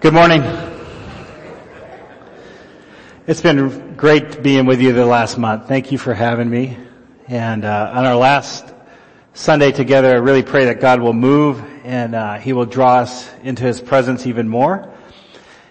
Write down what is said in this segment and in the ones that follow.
Good morning. It's been great being with you the last month. Thank you for having me. And uh, on our last Sunday together, I really pray that God will move and uh, He will draw us into His presence even more.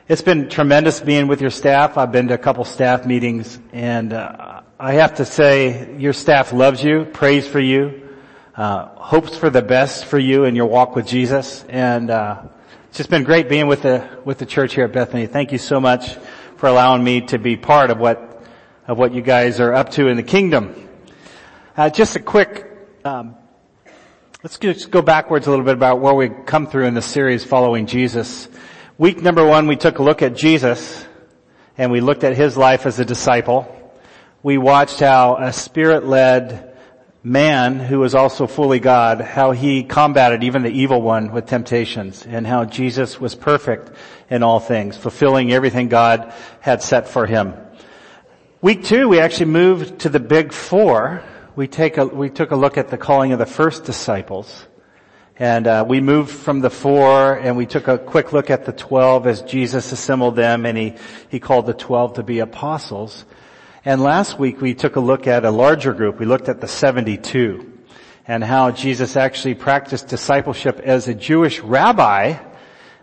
It's been tremendous being with your staff. I've been to a couple staff meetings, and uh, I have to say, your staff loves you, prays for you, uh, hopes for the best for you in your walk with Jesus, and uh, it's just been great being with the, with the church here at Bethany. Thank you so much for allowing me to be part of what, of what you guys are up to in the kingdom. Uh, just a quick, um, let's just go backwards a little bit about where we come through in the series following Jesus. Week number one, we took a look at Jesus and we looked at his life as a disciple. We watched how a spirit-led man who was also fully God, how he combated even the evil one with temptations and how Jesus was perfect in all things, fulfilling everything God had set for him. Week two, we actually moved to the big four. We take a, we took a look at the calling of the first disciples. And uh, we moved from the four and we took a quick look at the twelve as Jesus assembled them and he, he called the twelve to be apostles. And last week we took a look at a larger group. We looked at the 72 and how Jesus actually practiced discipleship as a Jewish rabbi,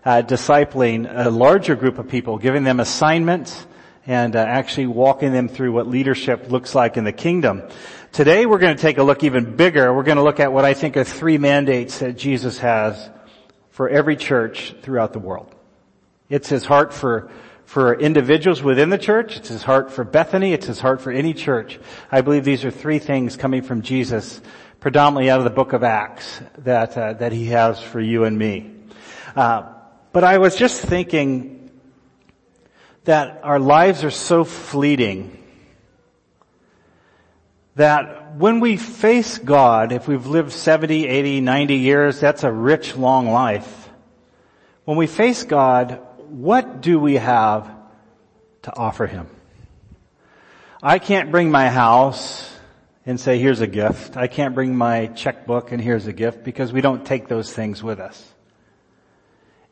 uh, discipling a larger group of people, giving them assignments and uh, actually walking them through what leadership looks like in the kingdom. Today we're going to take a look even bigger. We're going to look at what I think are three mandates that Jesus has for every church throughout the world. It's his heart for for individuals within the church. It's his heart for Bethany. It's his heart for any church. I believe these are three things coming from Jesus, predominantly out of the book of Acts, that uh, that he has for you and me. Uh, but I was just thinking that our lives are so fleeting that when we face God, if we've lived 70, 80, 90 years, that's a rich, long life. When we face God, what do we have to offer him? I can't bring my house and say, here's a gift. I can't bring my checkbook and here's a gift because we don't take those things with us.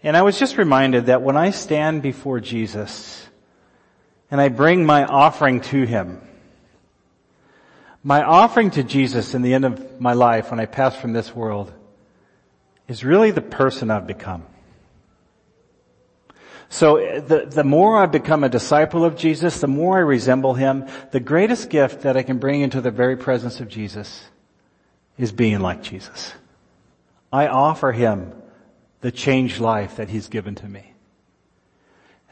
And I was just reminded that when I stand before Jesus and I bring my offering to him, my offering to Jesus in the end of my life when I pass from this world is really the person I've become. So uh, the, the more I become a disciple of Jesus, the more I resemble Him, the greatest gift that I can bring into the very presence of Jesus is being like Jesus. I offer Him the changed life that He's given to me.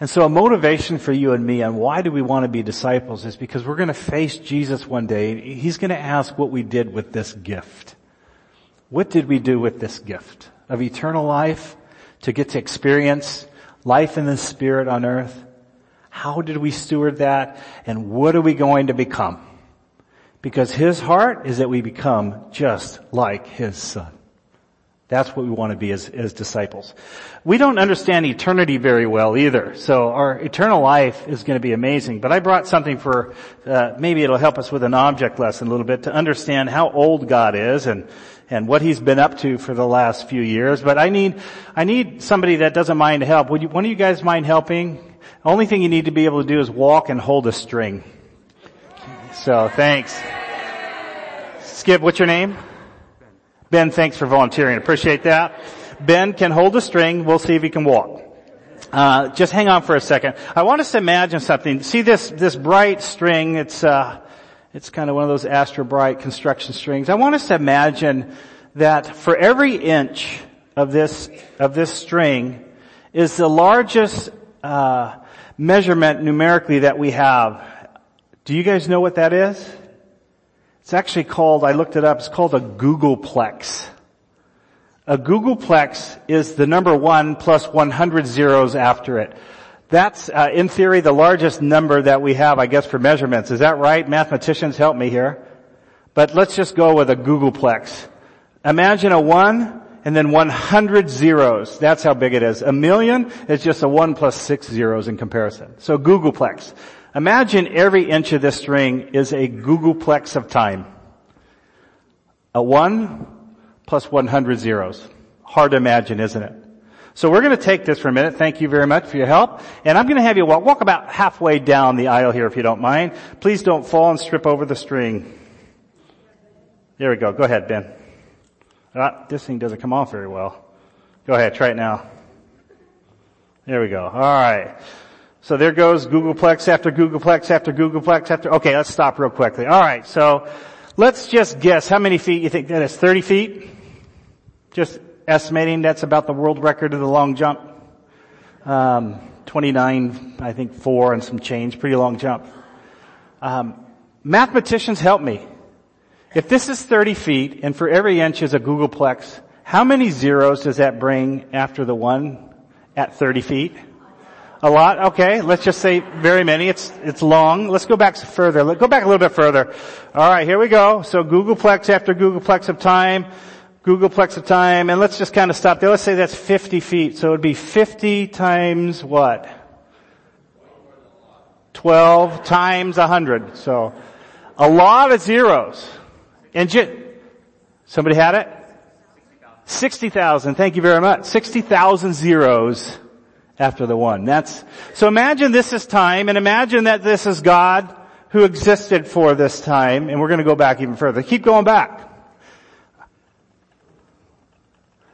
And so a motivation for you and me on why do we want to be disciples is because we're going to face Jesus one day. He's going to ask what we did with this gift. What did we do with this gift of eternal life to get to experience life in the spirit on earth. How did we steward that? And what are we going to become? Because his heart is that we become just like his son. That's what we want to be as, as disciples. We don't understand eternity very well either. So our eternal life is going to be amazing. But I brought something for, uh, maybe it'll help us with an object lesson a little bit to understand how old God is and, and what he's been up to for the last few years. But I need, I need somebody that doesn't mind to help. Would you, one of you guys mind helping? Only thing you need to be able to do is walk and hold a string. So thanks. Skip, what's your name? Ben, thanks for volunteering. Appreciate that. Ben can hold a string. We'll see if he can walk. Uh, just hang on for a second. I want us to imagine something. See this this bright string? It's uh, it's kind of one of those Astro Bright construction strings. I want us to imagine that for every inch of this of this string is the largest uh, measurement numerically that we have. Do you guys know what that is? It's actually called, I looked it up, it's called a googolplex. A googolplex is the number one plus 100 zeros after it. That's, uh, in theory, the largest number that we have, I guess, for measurements. Is that right? Mathematicians, help me here. But let's just go with a googolplex. Imagine a one and then 100 zeros. That's how big it is. A million is just a one plus six zeros in comparison. So googolplex. Imagine every inch of this string is a googolplex of time. A one plus 100 zeros. Hard to imagine, isn't it? So we're going to take this for a minute. Thank you very much for your help. And I'm going to have you walk, walk about halfway down the aisle here if you don't mind. Please don't fall and strip over the string. There we go. Go ahead, Ben. Ah, this thing doesn't come off very well. Go ahead, try it now. There we go. Alright. So there goes Googolplex after Googolplex after Googolplex after, okay, let's stop real quickly. Alright, so let's just guess how many feet you think that is. 30 feet? Just estimating that's about the world record of the long jump. Um, 29, I think four and some change, pretty long jump. Um, mathematicians help me. If this is 30 feet and for every inch is a googolplex, how many zeros does that bring after the one at 30 feet? A lot? Okay. Let's just say very many. It's, it's long. Let's go back further. Let's go back a little bit further. Alright, here we go. So googolplex after googolplex of time, googolplex of time, and let's just kind of stop there. Let's say that's 50 feet. So it would be 50 times what? 12 times 100. So a lot of zeros. And ju- somebody had it? 60,000. Thank you very much. 60,000 zeros after the one. That's, so imagine this is time and imagine that this is God who existed for this time and we're going to go back even further. Keep going back.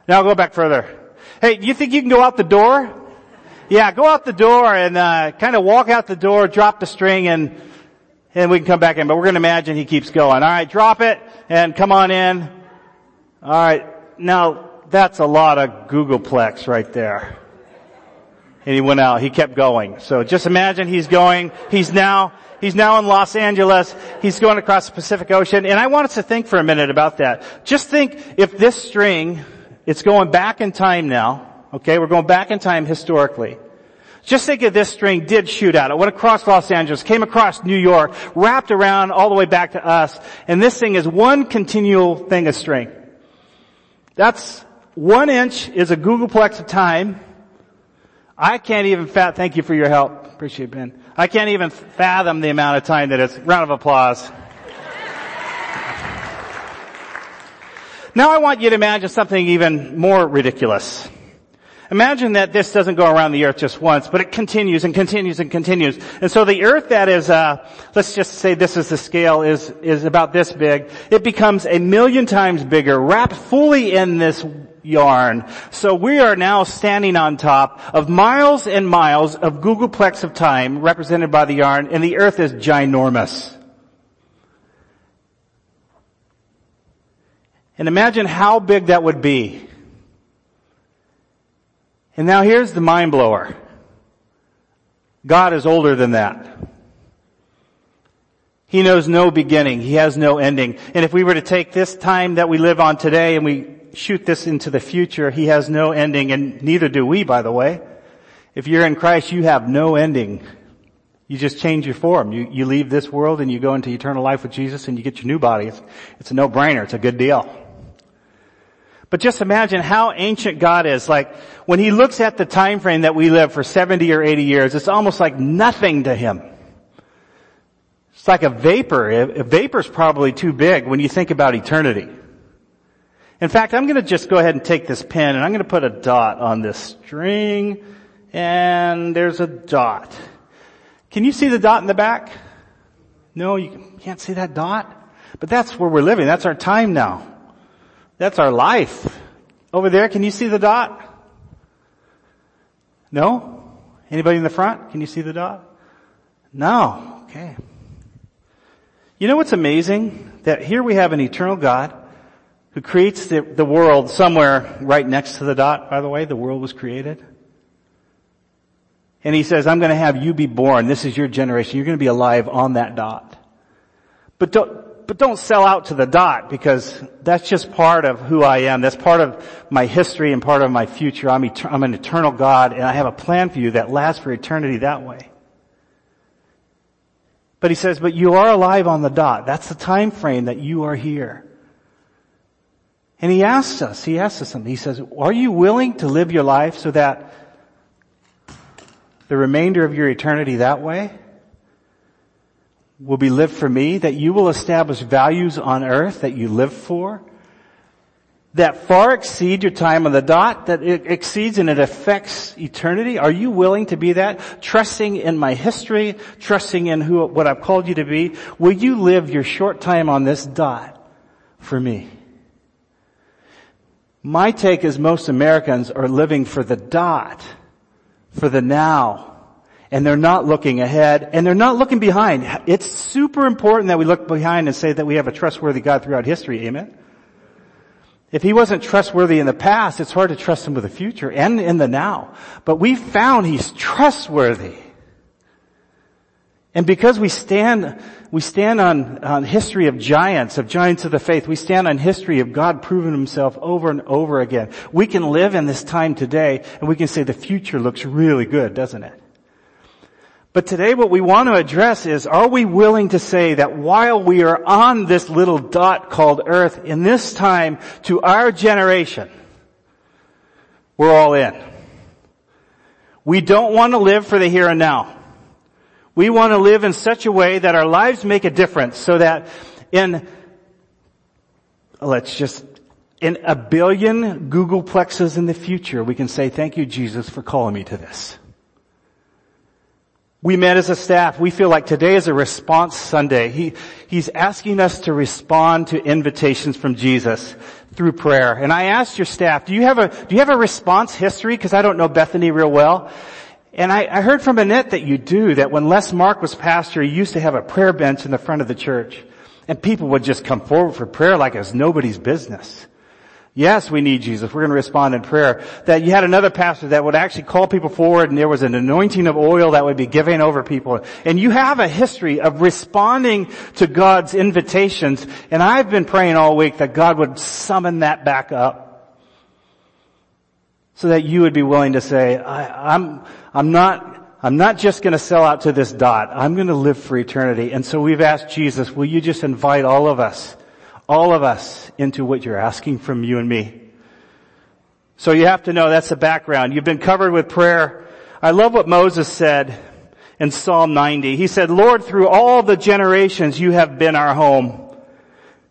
Now go back further. Hey, do you think you can go out the door? Yeah, go out the door and uh, kind of walk out the door, drop the string and and we can come back in, but we're going to imagine he keeps going. All right, drop it and come on in. All right, now that's a lot of Googolplex right there. And he went out. He kept going. So just imagine he's going. He's now, he's now in Los Angeles. He's going across the Pacific Ocean. And I want us to think for a minute about that. Just think if this string, it's going back in time now. Okay, we're going back in time historically. Just think if this string did shoot out. It went across Los Angeles, came across New York, wrapped around all the way back to us, and this thing is one continual thing of string. That's one inch is a googolplex of time. I can't even fat, thank you for your help. Appreciate it, Ben. I can't even fathom the amount of time that it's, round of applause. Now I want you to imagine something even more ridiculous. Imagine that this doesn't go around the earth just once, but it continues and continues and continues. And so the earth that is, uh, let's just say this is the scale, is, is about this big. It becomes a million times bigger, wrapped fully in this yarn. So we are now standing on top of miles and miles of googolplex of time represented by the yarn, and the earth is ginormous. And imagine how big that would be and now here's the mind blower. God is older than that. He knows no beginning. He has no ending. And if we were to take this time that we live on today and we shoot this into the future, He has no ending and neither do we, by the way. If you're in Christ, you have no ending. You just change your form. You, you leave this world and you go into eternal life with Jesus and you get your new body. It's, it's a no-brainer. It's a good deal. But just imagine how ancient God is. Like, when He looks at the time frame that we live for 70 or 80 years, it's almost like nothing to Him. It's like a vapor. A vapor's probably too big when you think about eternity. In fact, I'm gonna just go ahead and take this pen and I'm gonna put a dot on this string, and there's a dot. Can you see the dot in the back? No, you can't see that dot? But that's where we're living. That's our time now. That's our life. Over there, can you see the dot? No? Anybody in the front? Can you see the dot? No. Okay. You know what's amazing? That here we have an eternal God who creates the, the world somewhere right next to the dot, by the way, the world was created. And he says, I'm going to have you be born. This is your generation. You're going to be alive on that dot. But don't, but don't sell out to the dot because that's just part of who I am. That's part of my history and part of my future. I'm, I'm an eternal God and I have a plan for you that lasts for eternity that way. But he says, but you are alive on the dot. That's the time frame that you are here. And he asks us, he asks us something. He says, are you willing to live your life so that the remainder of your eternity that way? Will be lived for me, that you will establish values on earth that you live for, that far exceed your time on the dot, that it exceeds and it affects eternity? Are you willing to be that? Trusting in my history, trusting in who, what I've called you to be? Will you live your short time on this dot for me? My take is most Americans are living for the dot, for the now, and they're not looking ahead and they're not looking behind. It's super important that we look behind and say that we have a trustworthy God throughout history. Amen. If he wasn't trustworthy in the past, it's hard to trust him with the future and in the now. But we found he's trustworthy. And because we stand, we stand on, on history of giants, of giants of the faith, we stand on history of God proving himself over and over again. We can live in this time today and we can say the future looks really good, doesn't it? But today what we want to address is, are we willing to say that while we are on this little dot called earth, in this time to our generation, we're all in. We don't want to live for the here and now. We want to live in such a way that our lives make a difference so that in, let's just, in a billion Googolplexes in the future, we can say, thank you Jesus for calling me to this. We met as a staff. We feel like today is a response Sunday. He, he's asking us to respond to invitations from Jesus through prayer. And I asked your staff, do you have a, do you have a response history? Cause I don't know Bethany real well. And I, I heard from Annette that you do, that when Les Mark was pastor, he used to have a prayer bench in the front of the church. And people would just come forward for prayer like it was nobody's business. Yes, we need Jesus. We're going to respond in prayer. That you had another pastor that would actually call people forward and there was an anointing of oil that would be given over people. And you have a history of responding to God's invitations. And I've been praying all week that God would summon that back up. So that you would be willing to say, I, I'm, I'm not, I'm not just going to sell out to this dot. I'm going to live for eternity. And so we've asked Jesus, will you just invite all of us all of us into what you're asking from you and me. So you have to know that's the background. You've been covered with prayer. I love what Moses said in Psalm 90. He said, Lord, through all the generations you have been our home.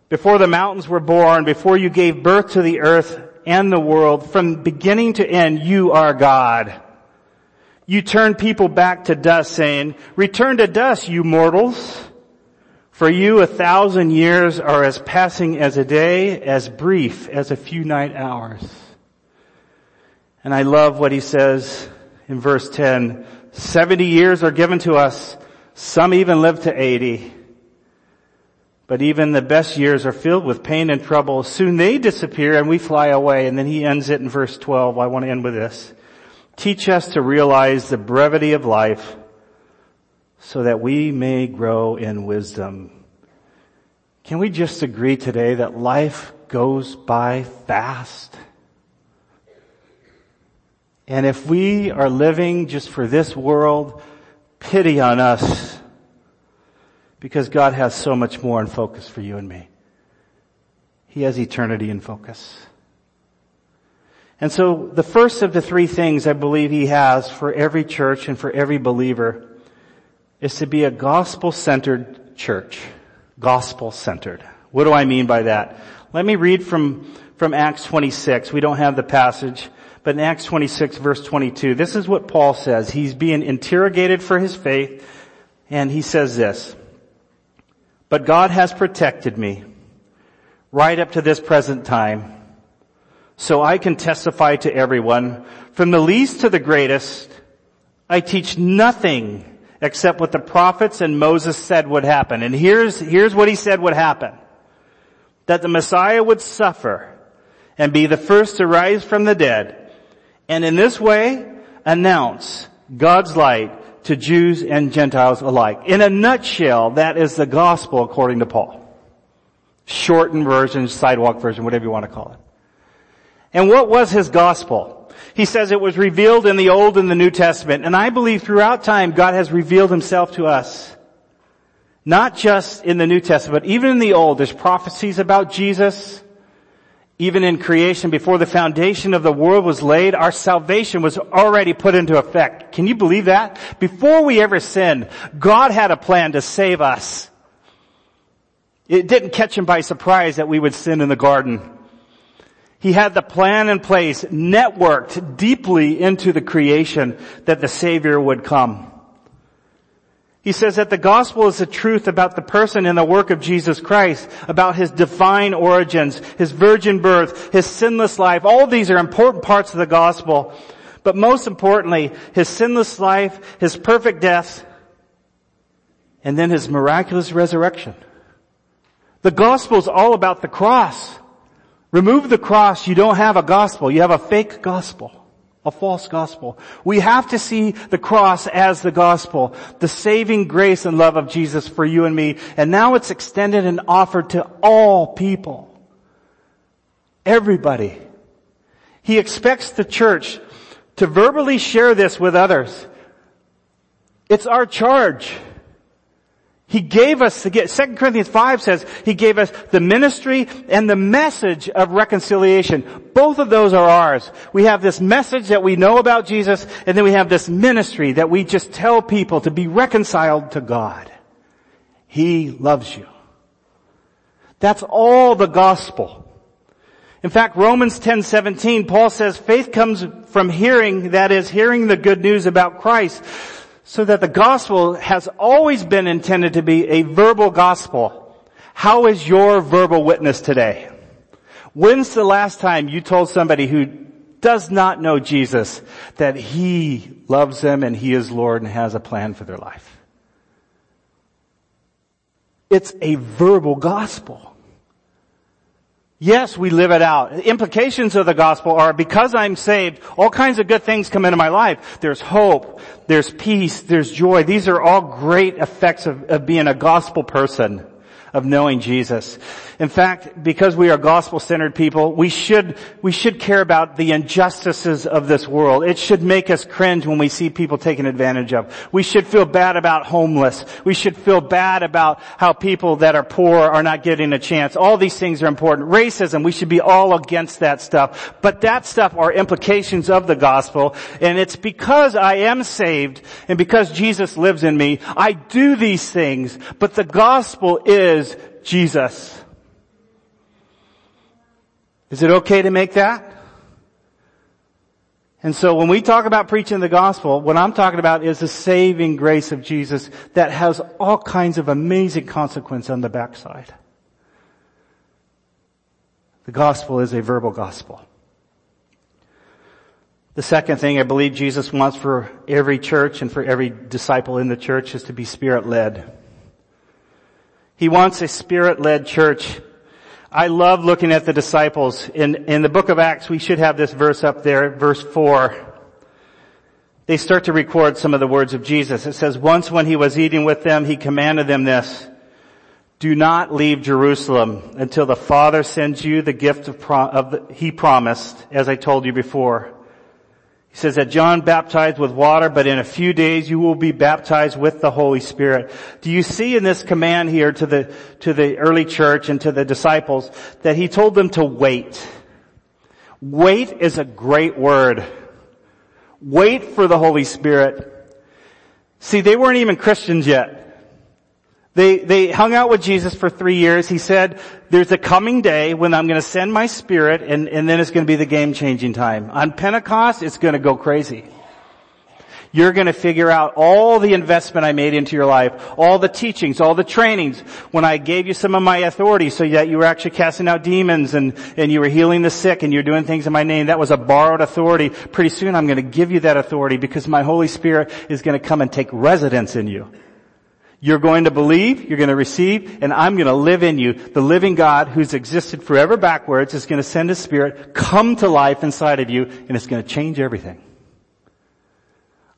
Before the mountains were born, before you gave birth to the earth and the world, from beginning to end, you are God. You turn people back to dust saying, return to dust, you mortals. For you a thousand years are as passing as a day, as brief as a few night hours. And I love what he says in verse 10. 70 years are given to us. Some even live to 80. But even the best years are filled with pain and trouble. Soon they disappear and we fly away. And then he ends it in verse 12. I want to end with this. Teach us to realize the brevity of life so that we may grow in wisdom. Can we just agree today that life goes by fast? And if we are living just for this world, pity on us because God has so much more in focus for you and me. He has eternity in focus. And so the first of the three things I believe he has for every church and for every believer is to be a gospel-centered church. Gospel-centered. What do I mean by that? Let me read from, from Acts 26. We don't have the passage, but in Acts 26 verse 22, this is what Paul says. He's being interrogated for his faith, and he says this, but God has protected me right up to this present time so I can testify to everyone, from the least to the greatest, I teach nothing except what the prophets and Moses said would happen. And here's, here's what he said would happen. That the Messiah would suffer and be the first to rise from the dead. And in this way, announce God's light to Jews and Gentiles alike. In a nutshell, that is the gospel according to Paul. Shortened version, sidewalk version, whatever you want to call it. And what was his gospel? He says it was revealed in the Old and the New Testament. And I believe throughout time God has revealed himself to us. Not just in the New Testament, but even in the Old. There's prophecies about Jesus. Even in creation, before the foundation of the world was laid, our salvation was already put into effect. Can you believe that? Before we ever sinned, God had a plan to save us. It didn't catch him by surprise that we would sin in the garden. He had the plan in place, networked deeply into the creation that the Savior would come. He says that the gospel is the truth about the person and the work of Jesus Christ, about his divine origins, his virgin birth, his sinless life. All these are important parts of the gospel. But most importantly, his sinless life, his perfect death, and then his miraculous resurrection. The gospel is all about the cross. Remove the cross, you don't have a gospel. You have a fake gospel. A false gospel. We have to see the cross as the gospel. The saving grace and love of Jesus for you and me. And now it's extended and offered to all people. Everybody. He expects the church to verbally share this with others. It's our charge. He gave us, 2 Corinthians 5 says, He gave us the ministry and the message of reconciliation. Both of those are ours. We have this message that we know about Jesus, and then we have this ministry that we just tell people to be reconciled to God. He loves you. That's all the gospel. In fact, Romans 10:17, Paul says faith comes from hearing, that is hearing the good news about Christ. So that the gospel has always been intended to be a verbal gospel. How is your verbal witness today? When's the last time you told somebody who does not know Jesus that He loves them and He is Lord and has a plan for their life? It's a verbal gospel. Yes, we live it out. The implications of the gospel are because I'm saved, all kinds of good things come into my life. There's hope, there's peace, there's joy. These are all great effects of, of being a gospel person of knowing Jesus. In fact, because we are gospel-centered people, we should, we should care about the injustices of this world. It should make us cringe when we see people taken advantage of. We should feel bad about homeless. We should feel bad about how people that are poor are not getting a chance. All these things are important. Racism, we should be all against that stuff. But that stuff are implications of the gospel, and it's because I am saved, and because Jesus lives in me, I do these things, but the gospel is Jesus. Is it okay to make that? And so when we talk about preaching the gospel, what I'm talking about is the saving grace of Jesus that has all kinds of amazing consequence on the backside. The gospel is a verbal gospel. The second thing I believe Jesus wants for every church and for every disciple in the church is to be spirit led. He wants a spirit led church I love looking at the disciples. In, in the book of Acts, we should have this verse up there, verse 4. They start to record some of the words of Jesus. It says, once when he was eating with them, he commanded them this, do not leave Jerusalem until the Father sends you the gift of, pro- of the, he promised, as I told you before. He says that John baptized with water, but in a few days you will be baptized with the Holy Spirit. Do you see in this command here to the, to the early church and to the disciples that he told them to wait? Wait is a great word. Wait for the Holy Spirit. See, they weren't even Christians yet. They, they hung out with Jesus for three years. He said, there's a coming day when I'm going to send my spirit and, and then it's going to be the game changing time. On Pentecost, it's going to go crazy. You're going to figure out all the investment I made into your life, all the teachings, all the trainings, when I gave you some of my authority so that you were actually casting out demons and, and you were healing the sick and you're doing things in my name. That was a borrowed authority. Pretty soon I'm going to give you that authority because my Holy Spirit is going to come and take residence in you. You're going to believe, you're going to receive, and I'm going to live in you. The living God who's existed forever backwards is going to send His Spirit, come to life inside of you, and it's going to change everything.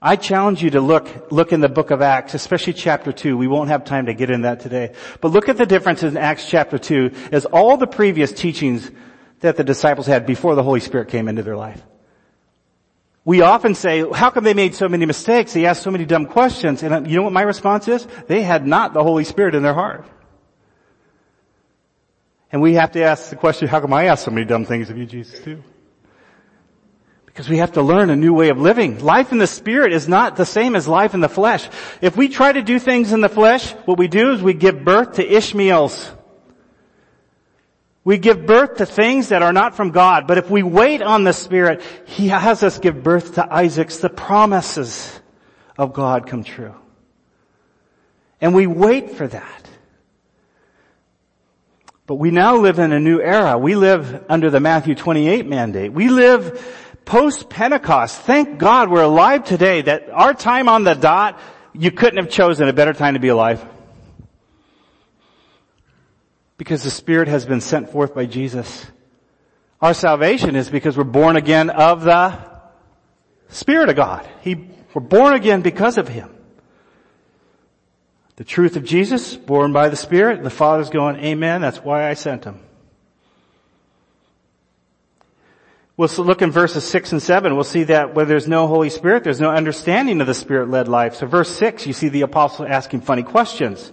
I challenge you to look, look in the book of Acts, especially chapter 2. We won't have time to get in that today. But look at the difference in Acts chapter 2 as all the previous teachings that the disciples had before the Holy Spirit came into their life. We often say, how come they made so many mistakes? They asked so many dumb questions. And uh, you know what my response is? They had not the Holy Spirit in their heart. And we have to ask the question, how come I ask so many dumb things of you, Jesus, too? Because we have to learn a new way of living. Life in the Spirit is not the same as life in the flesh. If we try to do things in the flesh, what we do is we give birth to Ishmaels. We give birth to things that are not from God, but if we wait on the Spirit, He has us give birth to Isaac's, the promises of God come true. And we wait for that. But we now live in a new era. We live under the Matthew 28 mandate. We live post-Pentecost. Thank God we're alive today that our time on the dot, you couldn't have chosen a better time to be alive. Because the Spirit has been sent forth by Jesus. Our salvation is because we're born again of the Spirit of God. He, we're born again because of Him. The truth of Jesus, born by the Spirit, the Father's going, Amen, that's why I sent him. We'll look in verses 6 and 7. We'll see that where there's no Holy Spirit, there's no understanding of the Spirit-led life. So verse 6, you see the apostle asking funny questions.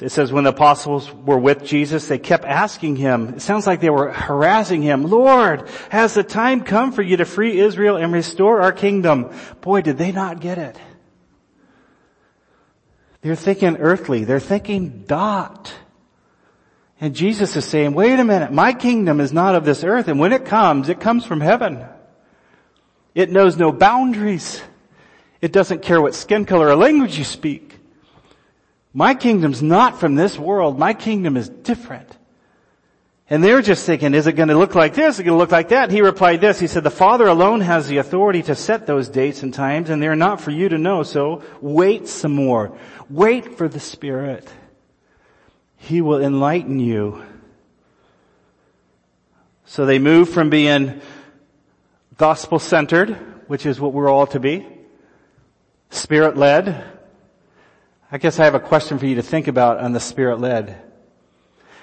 It says when the apostles were with Jesus, they kept asking him, it sounds like they were harassing him, Lord, has the time come for you to free Israel and restore our kingdom? Boy, did they not get it. They're thinking earthly. They're thinking dot. And Jesus is saying, wait a minute, my kingdom is not of this earth, and when it comes, it comes from heaven. It knows no boundaries. It doesn't care what skin color or language you speak. My kingdom's not from this world. My kingdom is different. And they're just thinking, is it going to look like this? Is it going to look like that? He replied this. He said, the Father alone has the authority to set those dates and times, and they're not for you to know, so wait some more. Wait for the Spirit. He will enlighten you. So they move from being gospel centered, which is what we're all to be, spirit led. I guess I have a question for you to think about on the spirit led.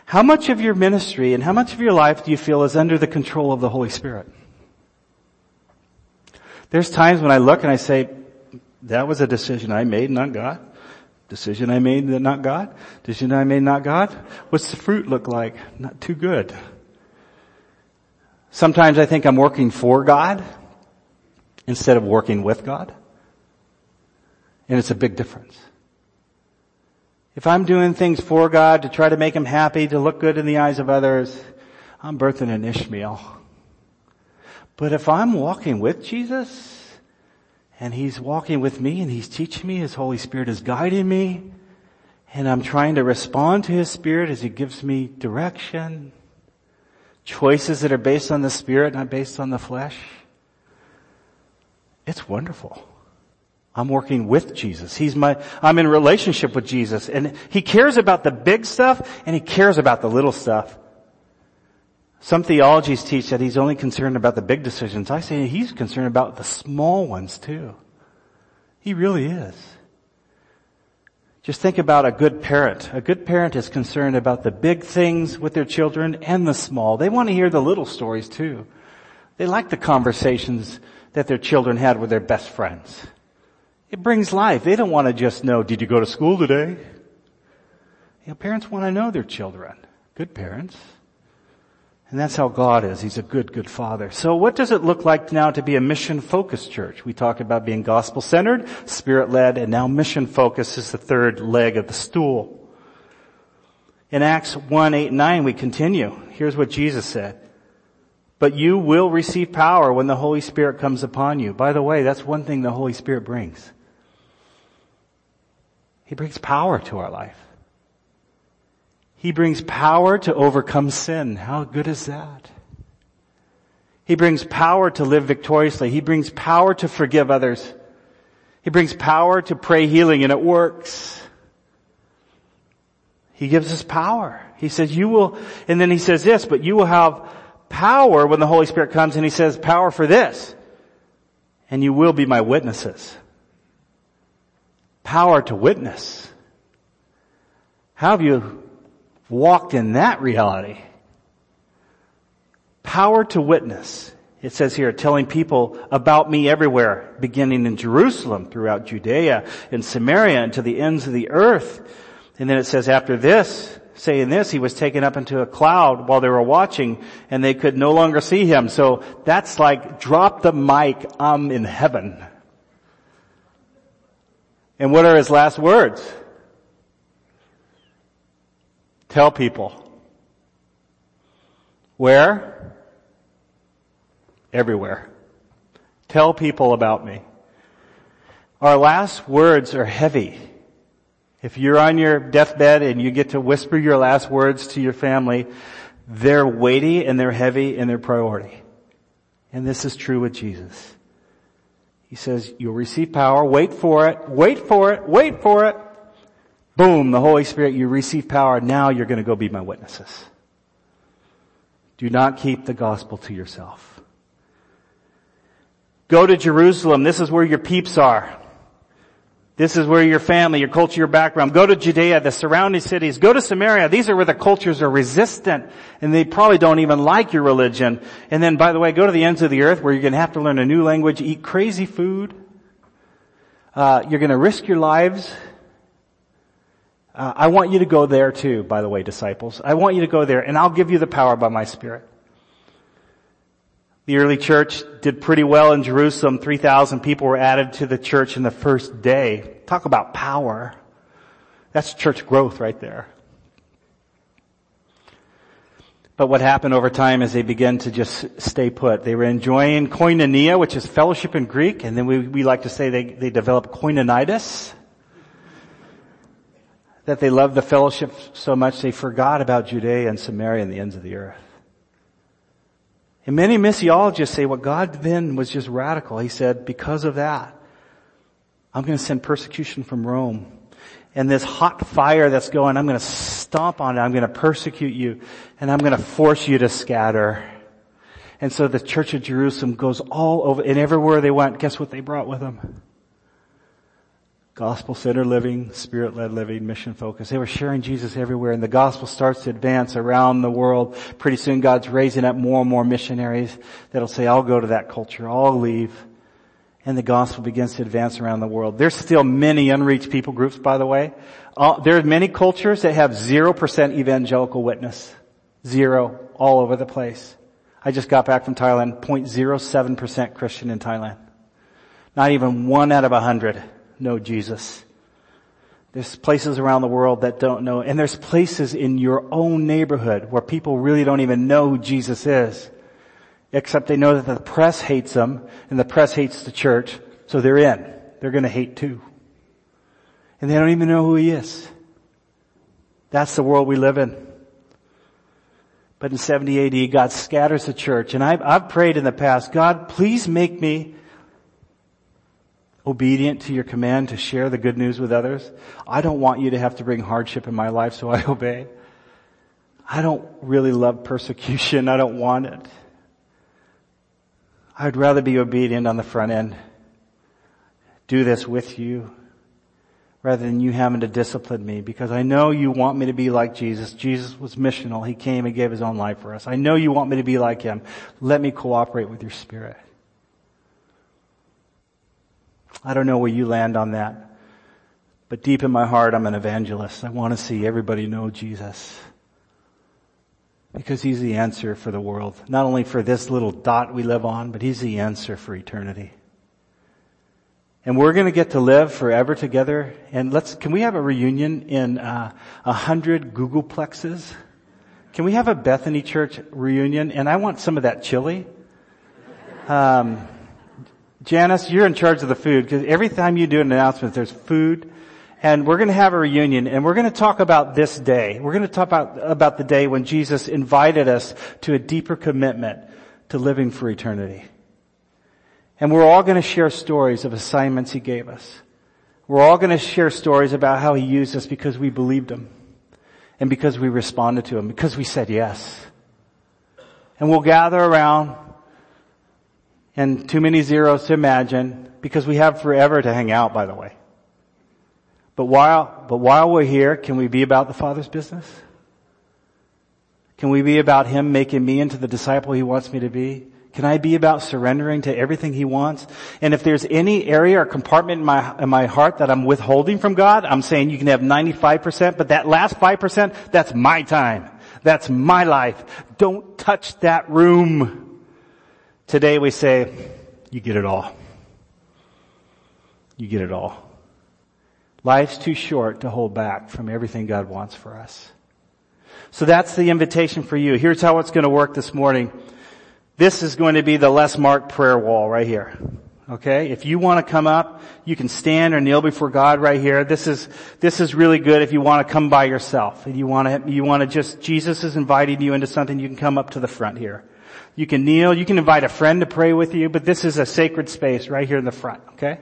How much of your ministry and how much of your life do you feel is under the control of the Holy Spirit? There's times when I look and I say, that was a decision I made, not God. Decision I made, not God. Decision I made, not God. What's the fruit look like? Not too good. Sometimes I think I'm working for God instead of working with God. And it's a big difference. If I'm doing things for God to try to make Him happy, to look good in the eyes of others, I'm birthing an Ishmael. But if I'm walking with Jesus, and He's walking with me and He's teaching me, His Holy Spirit is guiding me, and I'm trying to respond to His Spirit as He gives me direction, choices that are based on the Spirit, not based on the flesh, it's wonderful. I'm working with Jesus. He's my, I'm in relationship with Jesus and He cares about the big stuff and He cares about the little stuff. Some theologies teach that He's only concerned about the big decisions. I say He's concerned about the small ones too. He really is. Just think about a good parent. A good parent is concerned about the big things with their children and the small. They want to hear the little stories too. They like the conversations that their children had with their best friends. It brings life. They don't want to just know, did you go to school today? You know, parents want to know their children. Good parents. And that's how God is. He's a good, good father. So what does it look like now to be a mission focused church? We talked about being gospel centered, spirit led, and now mission focused is the third leg of the stool. In Acts 1, 8, 9, we continue. Here's what Jesus said. But you will receive power when the Holy Spirit comes upon you. By the way, that's one thing the Holy Spirit brings. He brings power to our life. He brings power to overcome sin. How good is that? He brings power to live victoriously. He brings power to forgive others. He brings power to pray healing and it works. He gives us power. He says you will, and then he says this, but you will have power when the Holy Spirit comes and he says power for this. And you will be my witnesses power to witness. How have you walked in that reality? Power to witness. It says here, telling people about me everywhere, beginning in Jerusalem, throughout Judea and Samaria and to the ends of the earth. And then it says after this, saying this, he was taken up into a cloud while they were watching and they could no longer see him. So that's like drop the mic, I'm in heaven. And what are his last words? Tell people. Where? Everywhere. Tell people about me. Our last words are heavy. If you're on your deathbed and you get to whisper your last words to your family, they're weighty and they're heavy and they're priority. And this is true with Jesus. He says, you'll receive power, wait for it, wait for it, wait for it. Boom, the Holy Spirit, you receive power, now you're gonna go be my witnesses. Do not keep the gospel to yourself. Go to Jerusalem, this is where your peeps are. This is where your family, your culture, your background. Go to Judea, the surrounding cities. Go to Samaria. These are where the cultures are resistant and they probably don't even like your religion. And then by the way, go to the ends of the earth where you're going to have to learn a new language, eat crazy food. Uh, you're going to risk your lives. Uh, I want you to go there too, by the way, disciples. I want you to go there and I'll give you the power by my spirit. The early church did pretty well in Jerusalem. 3,000 people were added to the church in the first day. Talk about power. That's church growth right there. But what happened over time is they began to just stay put. They were enjoying koinonia, which is fellowship in Greek, and then we, we like to say they, they developed koinonitis. That they loved the fellowship so much they forgot about Judea and Samaria and the ends of the earth. And many missiologists say what God then was just radical. He said, because of that, I'm going to send persecution from Rome. And this hot fire that's going, I'm going to stomp on it. I'm going to persecute you and I'm going to force you to scatter. And so the church of Jerusalem goes all over and everywhere they went, guess what they brought with them? Gospel centered living, spirit led living, mission focused. They were sharing Jesus everywhere and the gospel starts to advance around the world. Pretty soon God's raising up more and more missionaries that'll say, I'll go to that culture, I'll leave. And the gospel begins to advance around the world. There's still many unreached people groups, by the way. Uh, there are many cultures that have 0% evangelical witness. Zero. All over the place. I just got back from Thailand, 0.07% Christian in Thailand. Not even one out of a hundred know Jesus. There's places around the world that don't know, and there's places in your own neighborhood where people really don't even know who Jesus is. Except they know that the press hates them, and the press hates the church, so they're in. They're gonna hate too. And they don't even know who he is. That's the world we live in. But in 70 AD, God scatters the church, and I've, I've prayed in the past, God, please make me obedient to your command to share the good news with others. I don't want you to have to bring hardship in my life, so I obey. I don't really love persecution. I don't want it. I'd rather be obedient on the front end. Do this with you rather than you having to discipline me because I know you want me to be like Jesus. Jesus was missional. He came and gave his own life for us. I know you want me to be like him. Let me cooperate with your spirit. I don't know where you land on that. But deep in my heart, I'm an evangelist. I want to see everybody know Jesus. Because He's the answer for the world. Not only for this little dot we live on, but He's the answer for eternity. And we're going to get to live forever together. And let's, can we have a reunion in uh, a uh, hundred Googolplexes? Can we have a Bethany Church reunion? And I want some of that chili. Um, Janice, you're in charge of the food because every time you do an announcement, there's food. And we're going to have a reunion and we're going to talk about this day. We're going to talk about, about the day when Jesus invited us to a deeper commitment to living for eternity. And we're all going to share stories of assignments he gave us. We're all going to share stories about how he used us because we believed him and because we responded to him, because we said yes. And we'll gather around and too many zeros to imagine because we have forever to hang out, by the way. But while, but while we're here, can we be about the Father's business? Can we be about Him making me into the disciple He wants me to be? Can I be about surrendering to everything He wants? And if there's any area or compartment in my, in my heart that I'm withholding from God, I'm saying you can have 95%, but that last 5%, that's my time. That's my life. Don't touch that room. Today we say, you get it all. You get it all. Life's too short to hold back from everything God wants for us. So that's the invitation for you. Here's how it's going to work this morning. This is going to be the less marked prayer wall right here. Okay? If you want to come up, you can stand or kneel before God right here. This is, this is really good if you want to come by yourself. If you want to, you want to just, Jesus is inviting you into something, you can come up to the front here. You can kneel, you can invite a friend to pray with you, but this is a sacred space right here in the front, okay?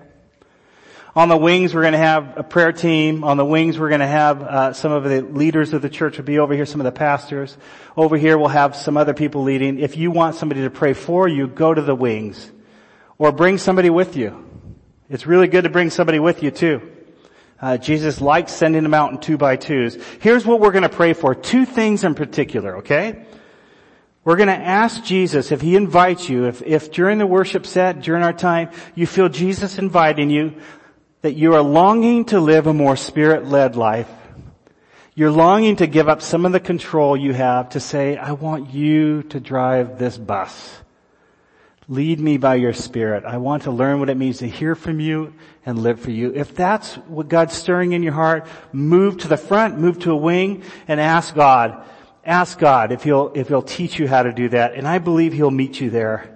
On the wings, we're going to have a prayer team. On the wings, we're going to have uh, some of the leaders of the church will be over here, some of the pastors. Over here, we'll have some other people leading. If you want somebody to pray for you, go to the wings. Or bring somebody with you. It's really good to bring somebody with you too. Uh, Jesus likes sending them out in two by twos. Here's what we're going to pray for. Two things in particular, okay? We're going to ask Jesus if He invites you, if, if during the worship set, during our time, you feel Jesus inviting you, that you are longing to live a more spirit-led life. You're longing to give up some of the control you have to say, I want you to drive this bus. Lead me by your spirit. I want to learn what it means to hear from you and live for you. If that's what God's stirring in your heart, move to the front, move to a wing and ask God. Ask God if he'll, if he'll teach you how to do that. And I believe he'll meet you there.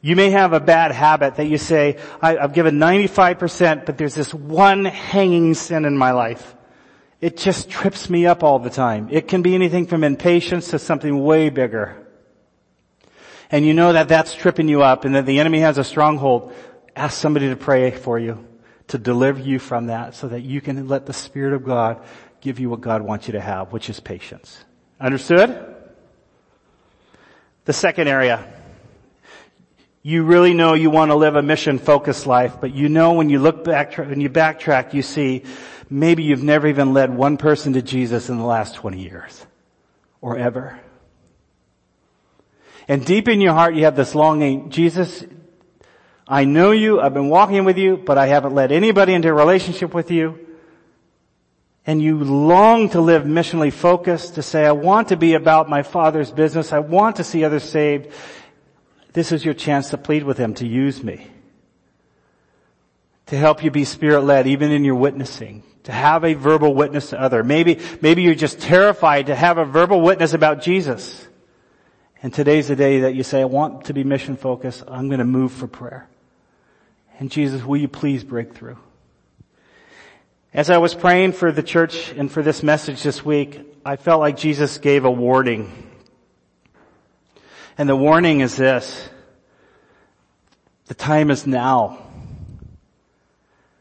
You may have a bad habit that you say, I, have given 95%, but there's this one hanging sin in my life. It just trips me up all the time. It can be anything from impatience to something way bigger. And you know that that's tripping you up and that the enemy has a stronghold. Ask somebody to pray for you, to deliver you from that so that you can let the Spirit of God give you what God wants you to have, which is patience. Understood? The second area you really know you want to live a mission focused life, but you know when you look back, when you backtrack, you see maybe you've never even led one person to Jesus in the last 20 years or ever. And deep in your heart you have this longing, Jesus, I know you, I've been walking with you, but I haven't led anybody into a relationship with you. And you long to live missionally focused, to say, I want to be about my Father's business, I want to see others saved, this is your chance to plead with Him to use me. To help you be spirit led even in your witnessing. To have a verbal witness to other. Maybe, maybe you're just terrified to have a verbal witness about Jesus. And today's the day that you say, I want to be mission focused. I'm going to move for prayer. And Jesus, will you please break through? As I was praying for the church and for this message this week, I felt like Jesus gave a warning and the warning is this. The time is now.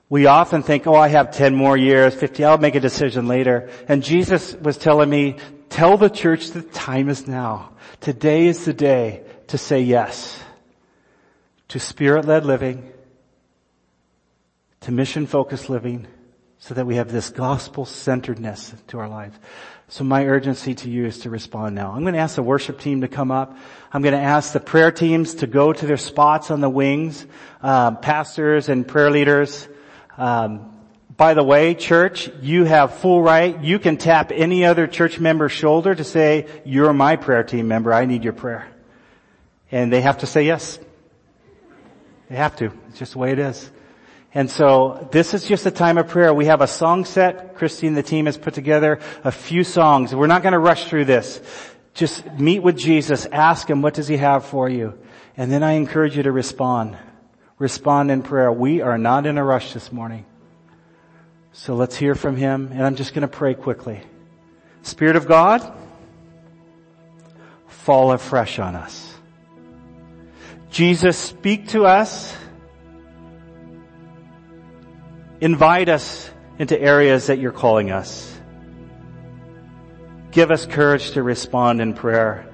We often think, oh, I have 10 more years, 50, I'll make a decision later. And Jesus was telling me, tell the church the time is now. Today is the day to say yes to spirit-led living, to mission-focused living, so that we have this gospel-centeredness to our lives. So my urgency to you is to respond now. I'm going to ask the worship team to come up. I'm going to ask the prayer teams to go to their spots on the wings, um, pastors and prayer leaders. Um, by the way, church, you have full right. You can tap any other church member's shoulder to say, you're my prayer team member. I need your prayer. And they have to say yes. They have to. It's just the way it is. And so this is just a time of prayer. We have a song set. Christine and the team has put together a few songs. We're not going to rush through this. Just meet with Jesus. Ask Him, what does He have for you? And then I encourage you to respond. Respond in prayer. We are not in a rush this morning. So let's hear from Him. And I'm just going to pray quickly. Spirit of God, fall afresh on us. Jesus, speak to us Invite us into areas that you're calling us. Give us courage to respond in prayer.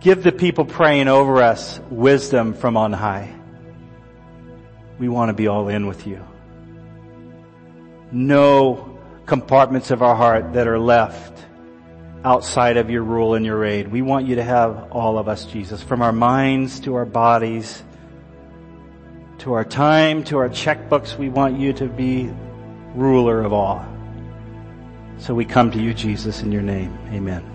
Give the people praying over us wisdom from on high. We want to be all in with you. No compartments of our heart that are left outside of your rule and your aid. We want you to have all of us, Jesus, from our minds to our bodies to our time, to our checkbooks. We want you to be ruler of all. So we come to you, Jesus, in your name. Amen.